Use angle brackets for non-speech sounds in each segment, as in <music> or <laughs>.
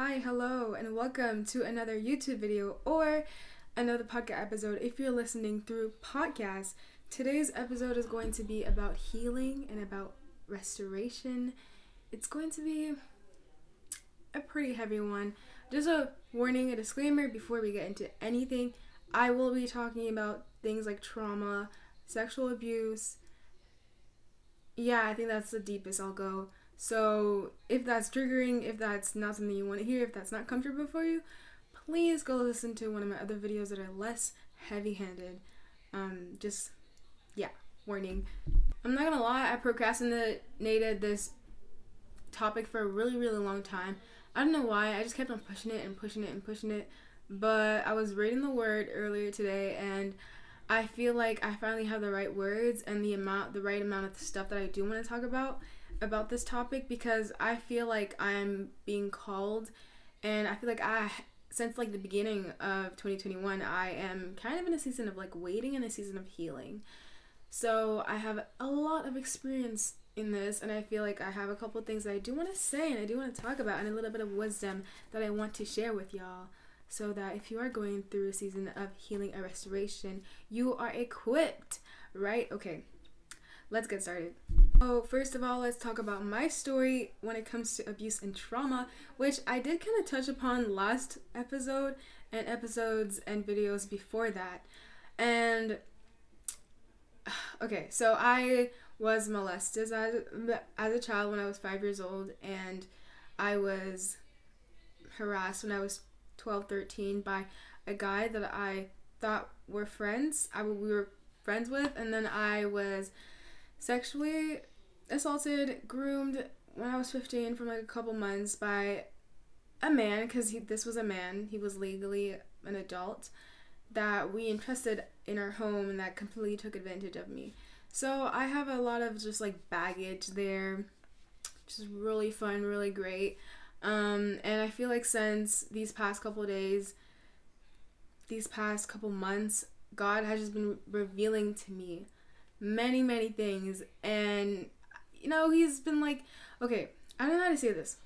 Hi, hello, and welcome to another YouTube video or another podcast episode if you're listening through podcast. Today's episode is going to be about healing and about restoration. It's going to be a pretty heavy one. Just a warning, a disclaimer before we get into anything. I will be talking about things like trauma, sexual abuse. Yeah, I think that's the deepest I'll go. So, if that's triggering, if that's not something you want to hear, if that's not comfortable for you, please go listen to one of my other videos that are less heavy handed. Um, just, yeah, warning. I'm not gonna lie, I procrastinated this topic for a really, really long time. I don't know why, I just kept on pushing it and pushing it and pushing it. But I was reading the word earlier today and I feel like I finally have the right words and the amount the right amount of stuff that I do want to talk about about this topic because I feel like I'm being called and I feel like I since like the beginning of 2021 I am kind of in a season of like waiting and a season of healing. So I have a lot of experience in this and I feel like I have a couple things that I do want to say and I do want to talk about and a little bit of wisdom that I want to share with y'all so that if you are going through a season of healing or restoration, you are equipped, right? Okay. Let's get started. So, first of all, let's talk about my story when it comes to abuse and trauma, which I did kind of touch upon last episode and episodes and videos before that. And <sighs> okay, so I was molested as, as a child when I was five years old, and I was harassed when I was 12, 13 by a guy that I thought were friends. I we were friends with, and then I was sexually assaulted, groomed when I was 15 for like a couple months by a man because this was a man. He was legally an adult that we entrusted in our home and that completely took advantage of me. So I have a lot of just like baggage there, which is really fun, really great. Um, and I feel like since these past couple days, these past couple months, God has just been revealing to me many, many things. And, you know, He's been like, okay, I don't know how to say this.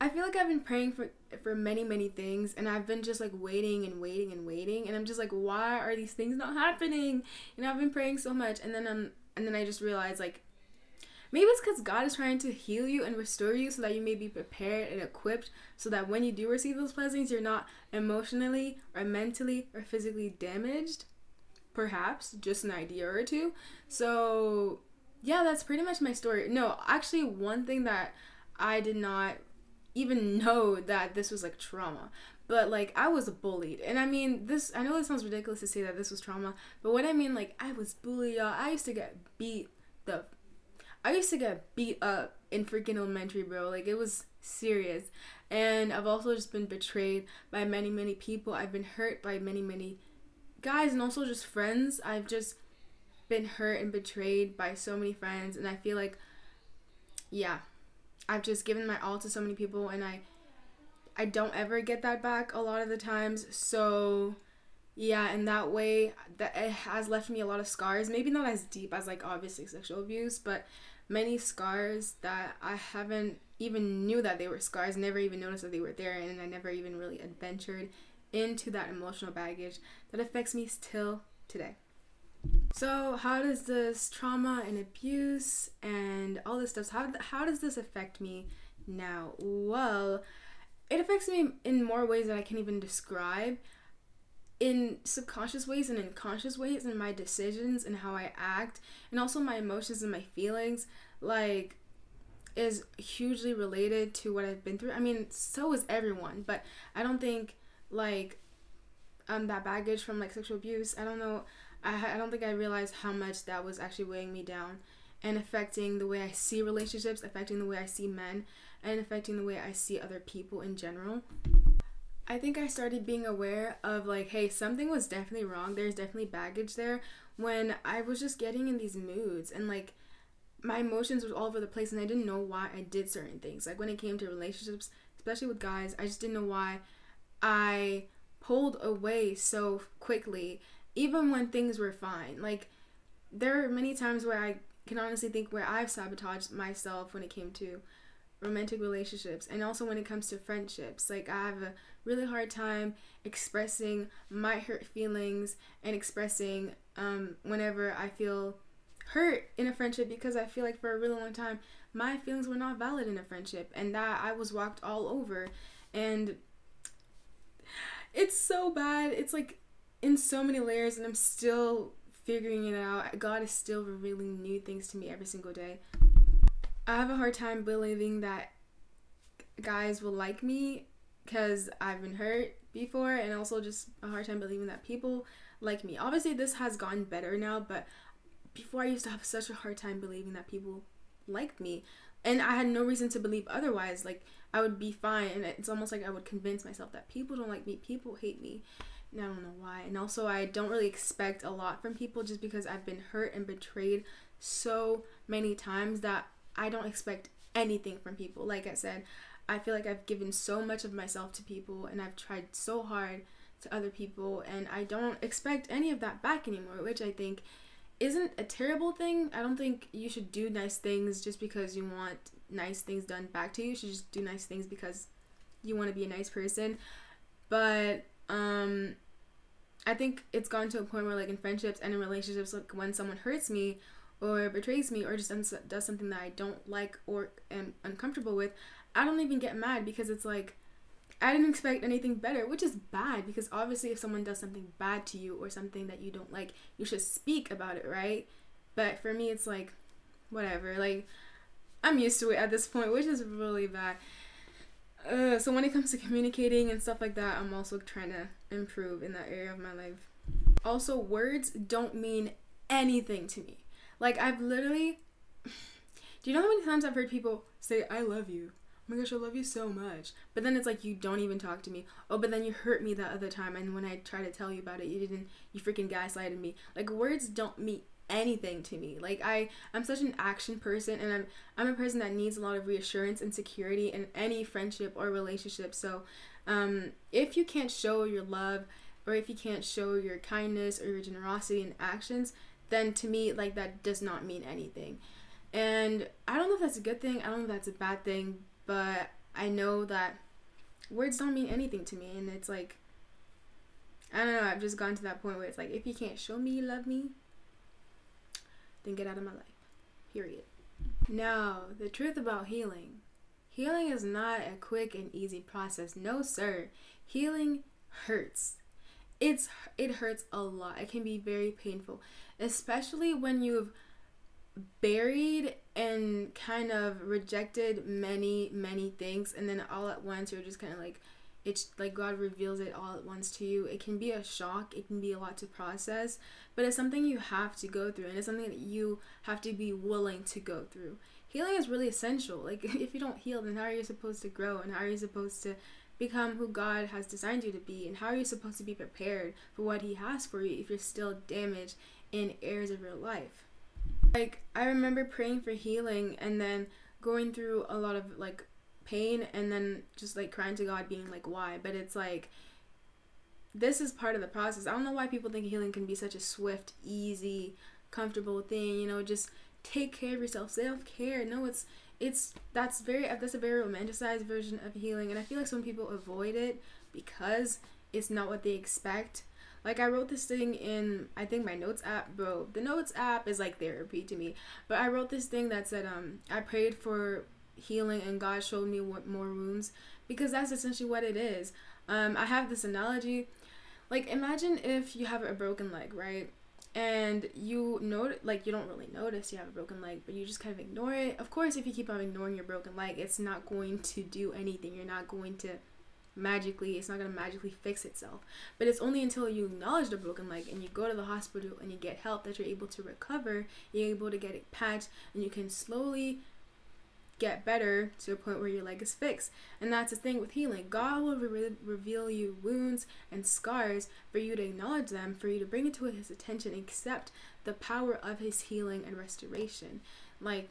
I feel like I've been praying for for many many things and I've been just like waiting and waiting and waiting and I'm just like why are these things not happening? You know I've been praying so much and then I'm and then I just realized like Maybe it's because God is trying to heal you and restore you so that you may be prepared and equipped so that when you do receive those blessings, you're not emotionally or mentally or physically damaged. Perhaps just an idea or two. So, yeah, that's pretty much my story. No, actually, one thing that I did not even know that this was like trauma but like I was bullied. And I mean, this I know this sounds ridiculous to say that this was trauma, but what I mean like I was bullied, y'all. I used to get beat the I used to get beat up in freaking elementary, bro. Like it was serious. And I've also just been betrayed by many, many people. I've been hurt by many, many guys and also just friends. I've just been hurt and betrayed by so many friends and I feel like yeah, I've just given my all to so many people and I I don't ever get that back a lot of the times. So yeah, in that way that it has left me a lot of scars. Maybe not as deep as like obviously sexual abuse, but many scars that I haven't even knew that they were scars, never even noticed that they were there, and I never even really adventured into that emotional baggage that affects me still today. So, how does this trauma and abuse and all this stuff, how, how does this affect me now? Well, it affects me in more ways that I can even describe in subconscious ways and in conscious ways in my decisions and how I act and also my emotions and my feelings like is hugely related to what I've been through. I mean, so is everyone, but I don't think like um that baggage from like sexual abuse, I don't know I I don't think I realized how much that was actually weighing me down and affecting the way I see relationships, affecting the way I see men, and affecting the way I see other people in general. I think I started being aware of like, hey, something was definitely wrong. There's definitely baggage there when I was just getting in these moods and like my emotions was all over the place and I didn't know why I did certain things. Like when it came to relationships, especially with guys, I just didn't know why I pulled away so quickly even when things were fine. Like there are many times where I can honestly think where I've sabotaged myself when it came to romantic relationships and also when it comes to friendships. Like I have a really hard time expressing my hurt feelings and expressing um, whenever I feel hurt in a friendship because I feel like for a really long time my feelings were not valid in a friendship and that I was walked all over and it's so bad. It's like in so many layers and I'm still figuring it out. God is still revealing new things to me every single day. I have a hard time believing that guys will like me because I've been hurt before, and also just a hard time believing that people like me. Obviously, this has gotten better now, but before I used to have such a hard time believing that people liked me, and I had no reason to believe otherwise. Like, I would be fine, and it's almost like I would convince myself that people don't like me, people hate me. And I don't know why. And also, I don't really expect a lot from people just because I've been hurt and betrayed so many times that I don't expect anything from people. Like I said, I feel like I've given so much of myself to people and I've tried so hard to other people and I don't expect any of that back anymore, which I think isn't a terrible thing. I don't think you should do nice things just because you want nice things done back to you. You should just do nice things because you want to be a nice person. But um I think it's gone to a point where like in friendships and in relationships like when someone hurts me or betrays me or just does something that I don't like or am uncomfortable with, I don't even get mad because it's like I didn't expect anything better, which is bad because obviously if someone does something bad to you or something that you don't like, you should speak about it, right? But for me it's like whatever. Like I'm used to it at this point, which is really bad. Uh, so when it comes to communicating and stuff like that, I'm also trying to improve in that area of my life. Also, words don't mean anything to me. Like I've literally <sighs> Do you know how many times I've heard people say I love you? Oh my gosh, I love you so much. But then it's like you don't even talk to me. Oh, but then you hurt me that other time and when I try to tell you about it, you didn't you freaking gaslighted me. Like words don't mean anything to me. Like I I'm such an action person and I'm I'm a person that needs a lot of reassurance and security in any friendship or relationship. So um if you can't show your love or if you can't show your kindness or your generosity in actions, then to me like that does not mean anything. And I don't know if that's a good thing, I don't know if that's a bad thing, but I know that words don't mean anything to me and it's like I don't know, I've just gone to that point where it's like if you can't show me you love me, then get out of my life. Period. Now, the truth about healing. Healing is not a quick and easy process. No, sir. Healing hurts. It's it hurts a lot. It can be very painful, especially when you've buried and kind of rejected many many things and then all at once you're just kind of like it's like God reveals it all at once to you. It can be a shock, it can be a lot to process, but it's something you have to go through and it's something that you have to be willing to go through. Healing is really essential. Like <laughs> if you don't heal, then how are you supposed to grow and how are you supposed to become who God has designed you to be and how are you supposed to be prepared for what he has for you if you're still damaged in areas of your life? Like I remember praying for healing and then going through a lot of like pain and then just like crying to God being like why but it's like this is part of the process. I don't know why people think healing can be such a swift, easy, comfortable thing, you know, just take care of yourself, self-care. No, it's it's that's very that's a very romanticized version of healing and I feel like some people avoid it because it's not what they expect. Like I wrote this thing in I think my notes app, bro. The notes app is like therapy to me. But I wrote this thing that said um I prayed for healing and God showed me what more wounds because that's essentially what it is. Um, I have this analogy, like imagine if you have a broken leg, right? And you know, like you don't really notice you have a broken leg, but you just kind of ignore it. Of course, if you keep on ignoring your broken leg, it's not going to do anything. You're not going to magically it's not going to magically fix itself but it's only until you acknowledge the broken leg and you go to the hospital and you get help that you're able to recover you're able to get it patched and you can slowly get better to a point where your leg is fixed. And that's the thing with healing. God will re- reveal you wounds and scars for you to acknowledge them, for you to bring it to his attention, accept the power of his healing and restoration. Like,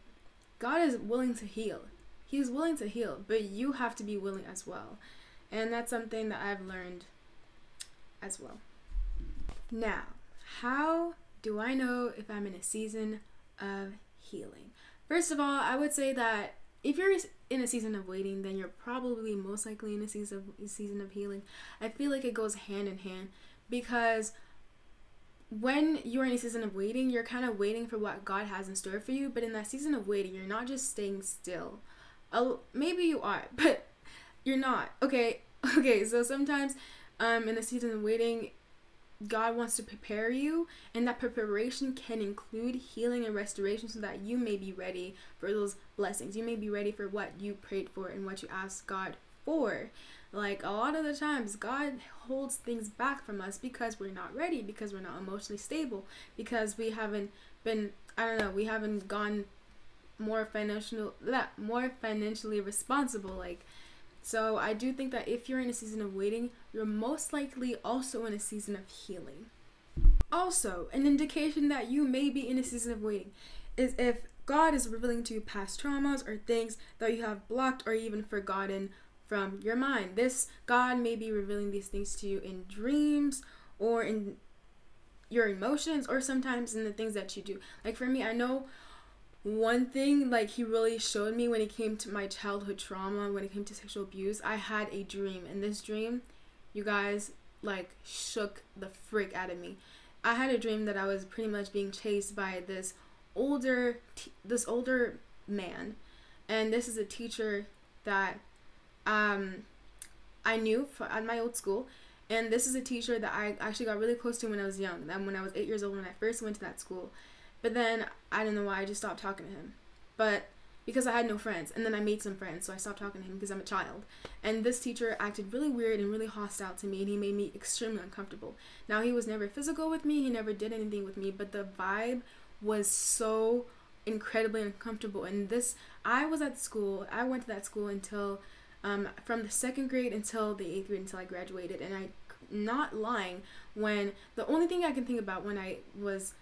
God is willing to heal. He's willing to heal, but you have to be willing as well. And that's something that I've learned as well. Now, how do I know if I'm in a season of healing? First of all, I would say that if you're in a season of waiting, then you're probably most likely in a season of season of healing. I feel like it goes hand in hand because when you're in a season of waiting, you're kind of waiting for what God has in store for you. But in that season of waiting, you're not just staying still. Maybe you are, <laughs> but you're not. Okay, <laughs> okay. So sometimes, um, in the season of waiting, God wants to prepare you, and that preparation can include healing and restoration so that you may be ready for those blessings. You may be ready for what you prayed for and what you asked God for. Like a lot of the times, God holds things back from us because we're not ready, because we're not emotionally stable, because we haven't been, I don't know, we haven't gone more financial, that more financially responsible. Like, so I do think that if you're in a season of waiting, you're most likely also in a season of healing. Also, an indication that you may be in a season of waiting is if God is revealing to you past traumas or things that you have blocked or even forgotten from your mind. This God may be revealing these things to you in dreams or in your emotions or sometimes in the things that you do. Like for me, I know one thing like he really showed me when it came to my childhood trauma when it came to sexual abuse i had a dream and this dream you guys like shook the frick out of me. I had a dream that i was pretty much being chased by this older t- this older man and this is a teacher that um i knew for, at my old school and this is a teacher that i actually got really close to when i was young then when i was eight years old when i first went to that school but then I don't know why I just stopped talking to him. But because I had no friends, and then I made some friends, so I stopped talking to him because I'm a child. And this teacher acted really weird and really hostile to me, and he made me extremely uncomfortable. Now he was never physical with me, he never did anything with me, but the vibe was so incredibly uncomfortable. And this, I was at school. I went to that school until um, from the second grade until the eighth grade until I graduated, and I not lying when the only thing I can think about when I was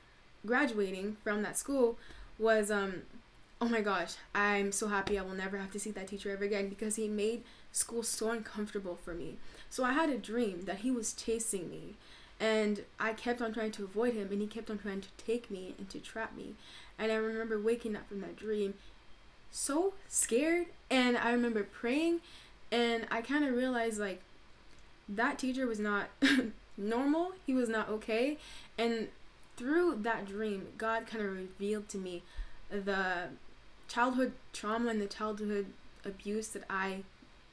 graduating from that school was um oh my gosh i'm so happy i will never have to see that teacher ever again because he made school so uncomfortable for me. So i had a dream that he was chasing me and i kept on trying to avoid him and he kept on trying to take me and to trap me. And i remember waking up from that dream so scared and i remember praying and i kind of realized like that teacher was not <laughs> normal. He was not okay. And through that dream, God kind of revealed to me the childhood trauma and the childhood abuse that I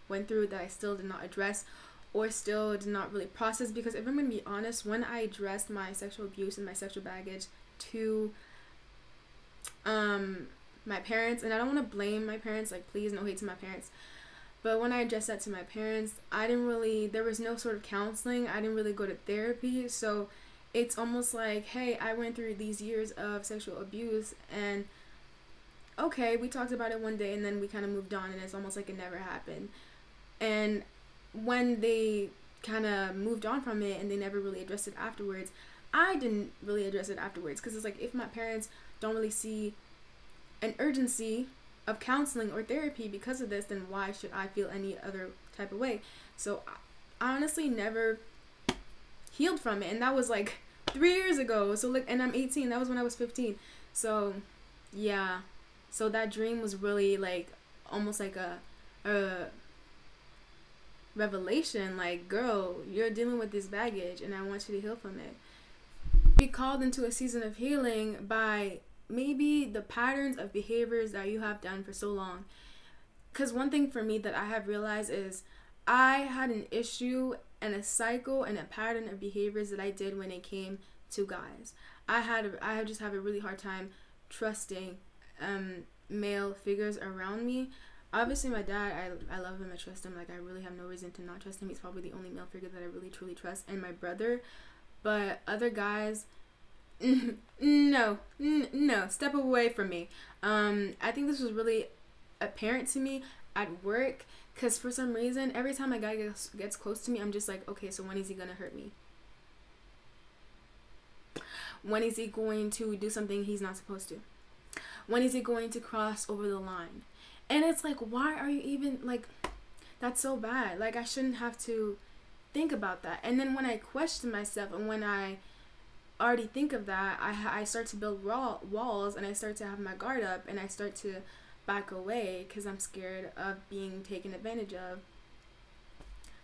went through that I still did not address or still did not really process. Because if I'm going to be honest, when I addressed my sexual abuse and my sexual baggage to um my parents and I don't want to blame my parents like please no hate to my parents but when I addressed that to my parents I didn't really there was no sort of counseling. I didn't really go to therapy. So it's almost like, hey, I went through these years of sexual abuse and okay, we talked about it one day and then we kind of moved on and it's almost like it never happened. And when they kind of moved on from it and they never really addressed it afterwards, I didn't really address it afterwards because it's like if my parents don't really see an urgency of counseling or therapy because of this, then why should I feel any other type of way? So I honestly never healed from it. And that was like three years ago. So like and i'm 18 that was when i was 15 so yeah. So that dream was really like almost like a a revelation. Like girl you're dealing with this baggage and i want you to heal from it. Be called into a season of healing by maybe the patterns of behaviors that you have done for so long. Because one thing for me that i have realized is i had an issue and a cycle and a pattern of behaviors that I did when it came to guys. I had a, I just have a really hard time trusting um, male figures around me. Obviously, my dad, I, I love him, I trust him. Like, I really have no reason to not trust him. He's probably the only male figure that I really truly trust, and my brother. But other guys, <laughs> no, no, step away from me. Um, I think this was really apparent to me at work because for some reason, every time a guy gets, gets close to me, I'm just like, okay, so when is he gonna hurt me? When is he going to do something he's not supposed to? When is he going to cross over the line? And it's like, why are you even like, that's so bad. Like, I shouldn't have to think about that. And then when I question myself and when I already think of that, I, I start to build raw walls and I start to have my guard up and I start to back away because I'm scared of being taken advantage of.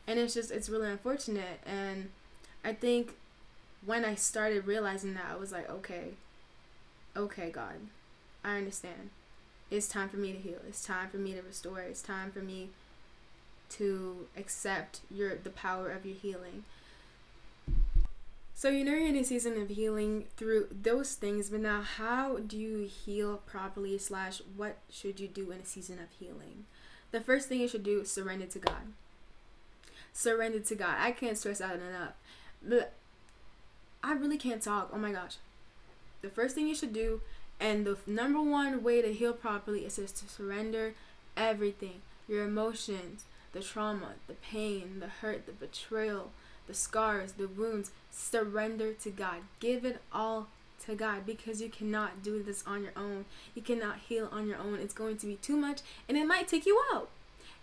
And it's just, it's really unfortunate. And I think when I started realizing that, I was like, okay, okay, God, I understand. It's time for me to heal. It's time for me to restore. It's time for me to accept your the power of your healing. So you know you're in a season of healing through those things, but now how do you heal properly slash what should you do in a season of healing? The first thing you should do is surrender to God. Surrender to God. I can't stress out enough. But I really can't talk. Oh my gosh. The first thing you should do and the number one way to heal properly is just to surrender everything. Your emotions, the trauma, the pain, the hurt, the betrayal, the scars, the wounds, surrender to God. Give it all to God because you cannot do this on your own. You cannot heal on your own. It's going to be too much and it might take you out.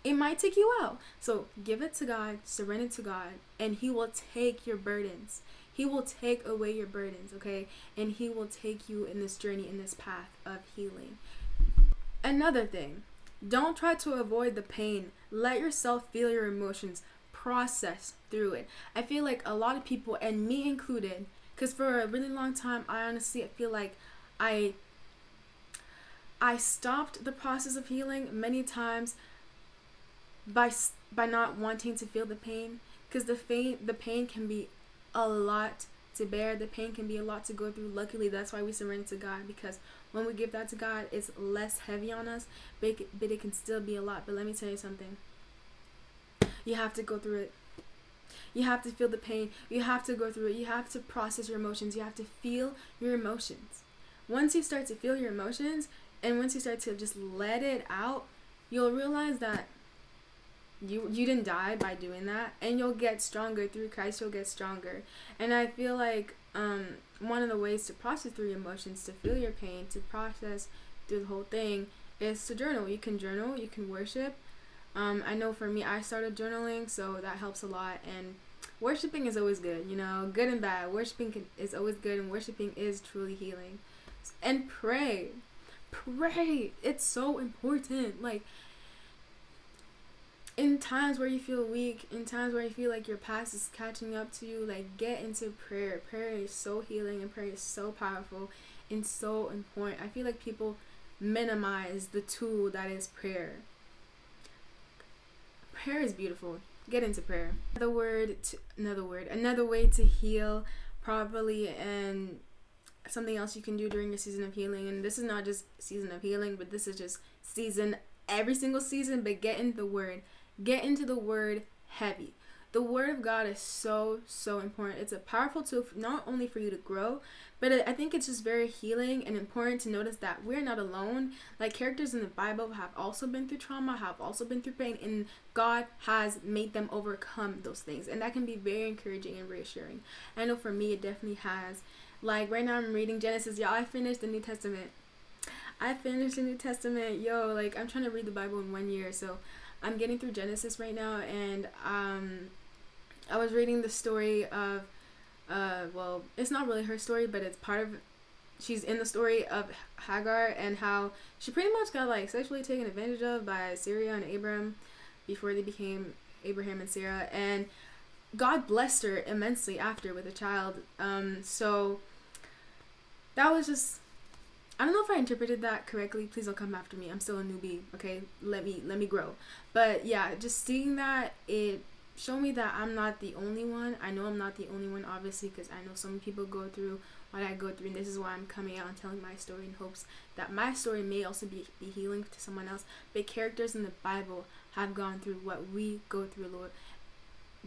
It might take you out. So give it to God, surrender to God, and He will take your burdens. He will take away your burdens, okay? And He will take you in this journey, in this path of healing. Another thing, don't try to avoid the pain. Let yourself feel your emotions, process through it. I feel like a lot of people, and me included, because for a really long time, I honestly feel like I I stopped the process of healing many times by by not wanting to feel the pain because the pain the pain can be a lot to bear. The pain can be a lot to go through. Luckily that's why we surrender to god because when we give that to god it's less heavy on us but it, but it can still be a lot. But let me tell you something you have to go through it. You have to feel the pain. You have to go through it. You have to process your emotions. You have to feel your emotions. Once you start to feel your emotions and once you start to just let it out, you'll realize that you you didn't die by doing that and you'll get stronger through Christ you'll get stronger and I feel like um one of the ways to process through your emotions to feel your pain to process through the whole thing is to journal you can journal you can worship um, I know for me, I started journaling, so that helps a lot. And worshiping is always good, you know, good and bad. Worshiping can, is always good, and worshiping is truly healing. And pray, pray. It's so important. Like in times where you feel weak, in times where you feel like your past is catching up to you, like get into prayer. Prayer is so healing, and prayer is so powerful and so important. I feel like people minimize the tool that is prayer prayer is beautiful. Get into prayer. Another word, to, another word, another way to heal properly and something else you can do during your season of healing. And this is not just season of healing, but this is just season every single season. But get into the word. Get into the word heavy. The word of God is so so important. It's a powerful tool not only for you to grow, but I think it's just very healing and important to notice that we're not alone. Like characters in the Bible have also been through trauma, have also been through pain, and God has made them overcome those things. And that can be very encouraging and reassuring. I know for me, it definitely has. Like right now, I'm reading Genesis. Y'all, I finished the New Testament. I finished the New Testament. Yo, like I'm trying to read the Bible in one year. So I'm getting through Genesis right now. And um, I was reading the story of uh, well, it's not really her story, but it's part of. She's in the story of Hagar and how she pretty much got like sexually taken advantage of by Sarah and Abram before they became Abraham and Sarah, and God blessed her immensely after with a child. Um, so that was just I don't know if I interpreted that correctly. Please don't come after me. I'm still a newbie. Okay, let me let me grow. But yeah, just seeing that it show me that I'm not the only one. I know I'm not the only one, obviously, because I know some people go through what I go through, and this is why I'm coming out and telling my story in hopes that my story may also be, be healing to someone else. But characters in the Bible have gone through what we go through, Lord.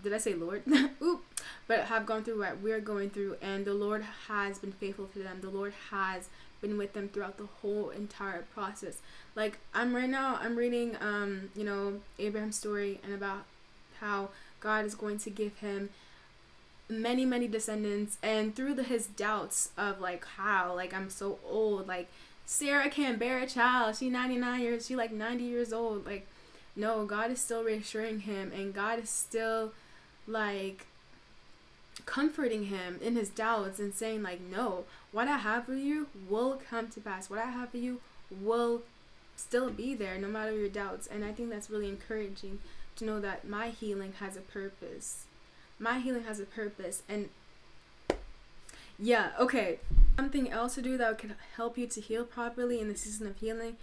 Did I say Lord? <laughs> Oop. But have gone through what we're going through, and the Lord has been faithful to them. The Lord has been with them throughout the whole entire process. Like I'm right now, I'm reading, um, you know, Abraham's story and about how God is going to give him many many descendants. And through the, his doubts of like how like I'm so old like Sarah can't bear a child. She 99 years she like 90 years old. Like no God is still reassuring him and God is still like comforting him in his doubts and saying like no what I have for you will come to pass. What I have for you will still be there no matter your doubts. And I think that's really encouraging to know that my healing has a purpose. My healing has a purpose. And yeah, okay. Something else to do that can help you to heal properly in the season of healing.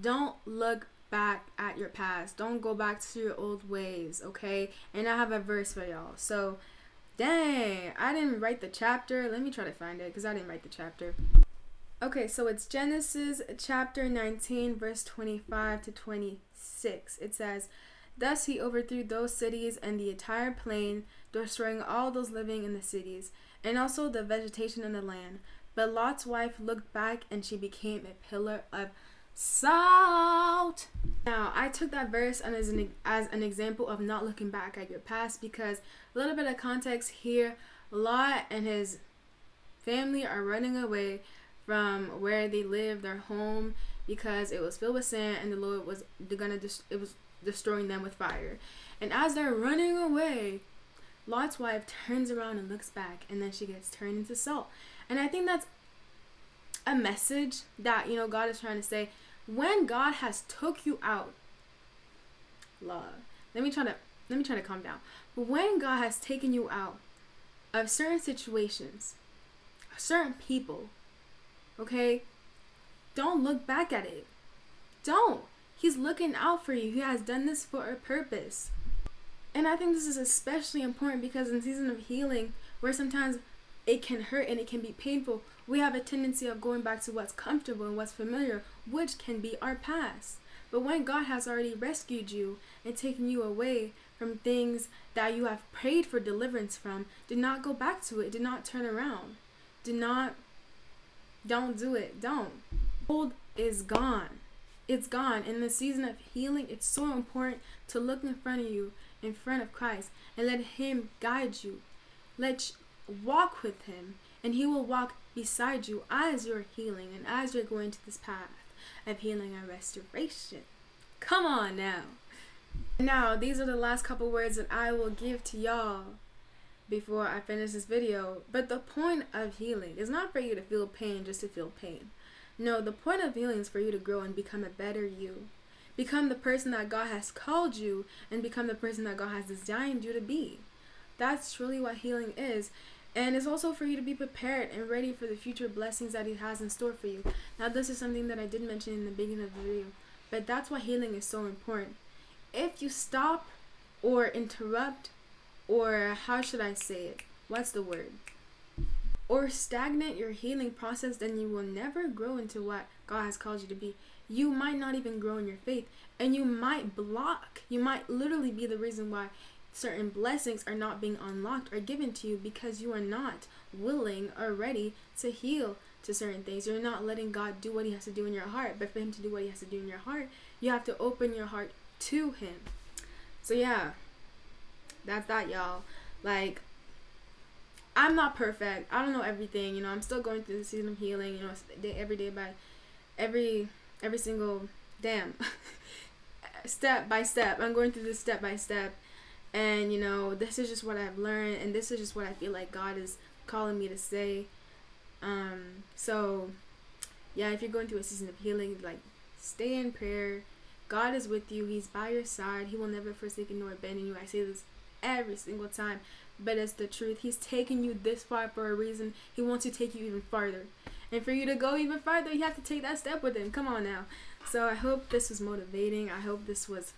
Don't look back at your past. Don't go back to your old ways, okay? And I have a verse for y'all. So, dang, I didn't write the chapter. Let me try to find it because I didn't write the chapter. Okay, so it's Genesis chapter 19, verse 25 to 26. It says, Thus he overthrew those cities and the entire plain, destroying all those living in the cities, and also the vegetation in the land. But Lot's wife looked back and she became a pillar of salt. Now, I took that verse as an, as an example of not looking back at your past because a little bit of context here Lot and his family are running away from where they live, their home, because it was filled with sand, and the Lord was gonna dis- it was destroying them with fire. And as they're running away, Lot's wife turns around and looks back, and then she gets turned into salt. And I think that's a message that you know God is trying to say. When God has took you out, love. Let me try to let me try to calm down. But when God has taken you out of certain situations, certain people, Okay? Don't look back at it. Don't. He's looking out for you. He has done this for a purpose. And I think this is especially important because in season of healing, where sometimes it can hurt and it can be painful, we have a tendency of going back to what's comfortable and what's familiar, which can be our past. But when God has already rescued you and taken you away from things that you have prayed for deliverance from, do not go back to it. Do not turn around. Do not don't do it. Don't. Old is gone. It's gone. In the season of healing, it's so important to look in front of you, in front of Christ, and let Him guide you. Let walk with Him, and He will walk beside you as you're healing and as you're going to this path of healing and restoration. Come on now. Now, these are the last couple words that I will give to y'all before I finish this video. But the point of healing is not for you to feel pain just to feel pain. No, the point of healing is for you to grow and become a better you. Become the person that God has called you and become the person that God has designed you to be. That's truly what healing is. And it's also for you to be prepared and ready for the future blessings that He has in store for you. Now, this is something that I did mention in the beginning of the video, but that's why healing is so important. If you stop or interrupt or how should I say it? What's the word? Or stagnate your healing process, then you will never grow into what God has called you to be. You might not even grow in your faith, and you might block. You might literally be the reason why certain blessings are not being unlocked or given to you because you are not willing or ready to heal to certain things. You're not letting God do what He has to do in your heart. But for Him to do what He has to do in your heart, you have to open your heart to Him. So, yeah, that's that, y'all. Like, I'm not perfect. I don't know everything. You know, I'm still going through the season of healing. You know, day every day by every every single damn <laughs> step by step. I'm going through this step by step, and you know, this is just what I've learned, and this is just what I feel like God is calling me to say. Um, so yeah, if you're going through a season of healing, like stay in prayer. God is with you. He's by your side. He will never forsake nor abandon you. I say this every single time. But it's the truth. He's taking you this far for a reason. He wants to take you even farther. And for you to go even farther, you have to take that step with him. Come on now. So I hope this was motivating. I hope this was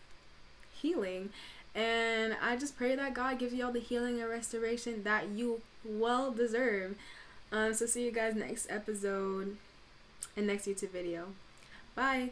healing. And I just pray that God gives you all the healing and restoration that you well deserve. Um, so see you guys next episode and next YouTube video. Bye.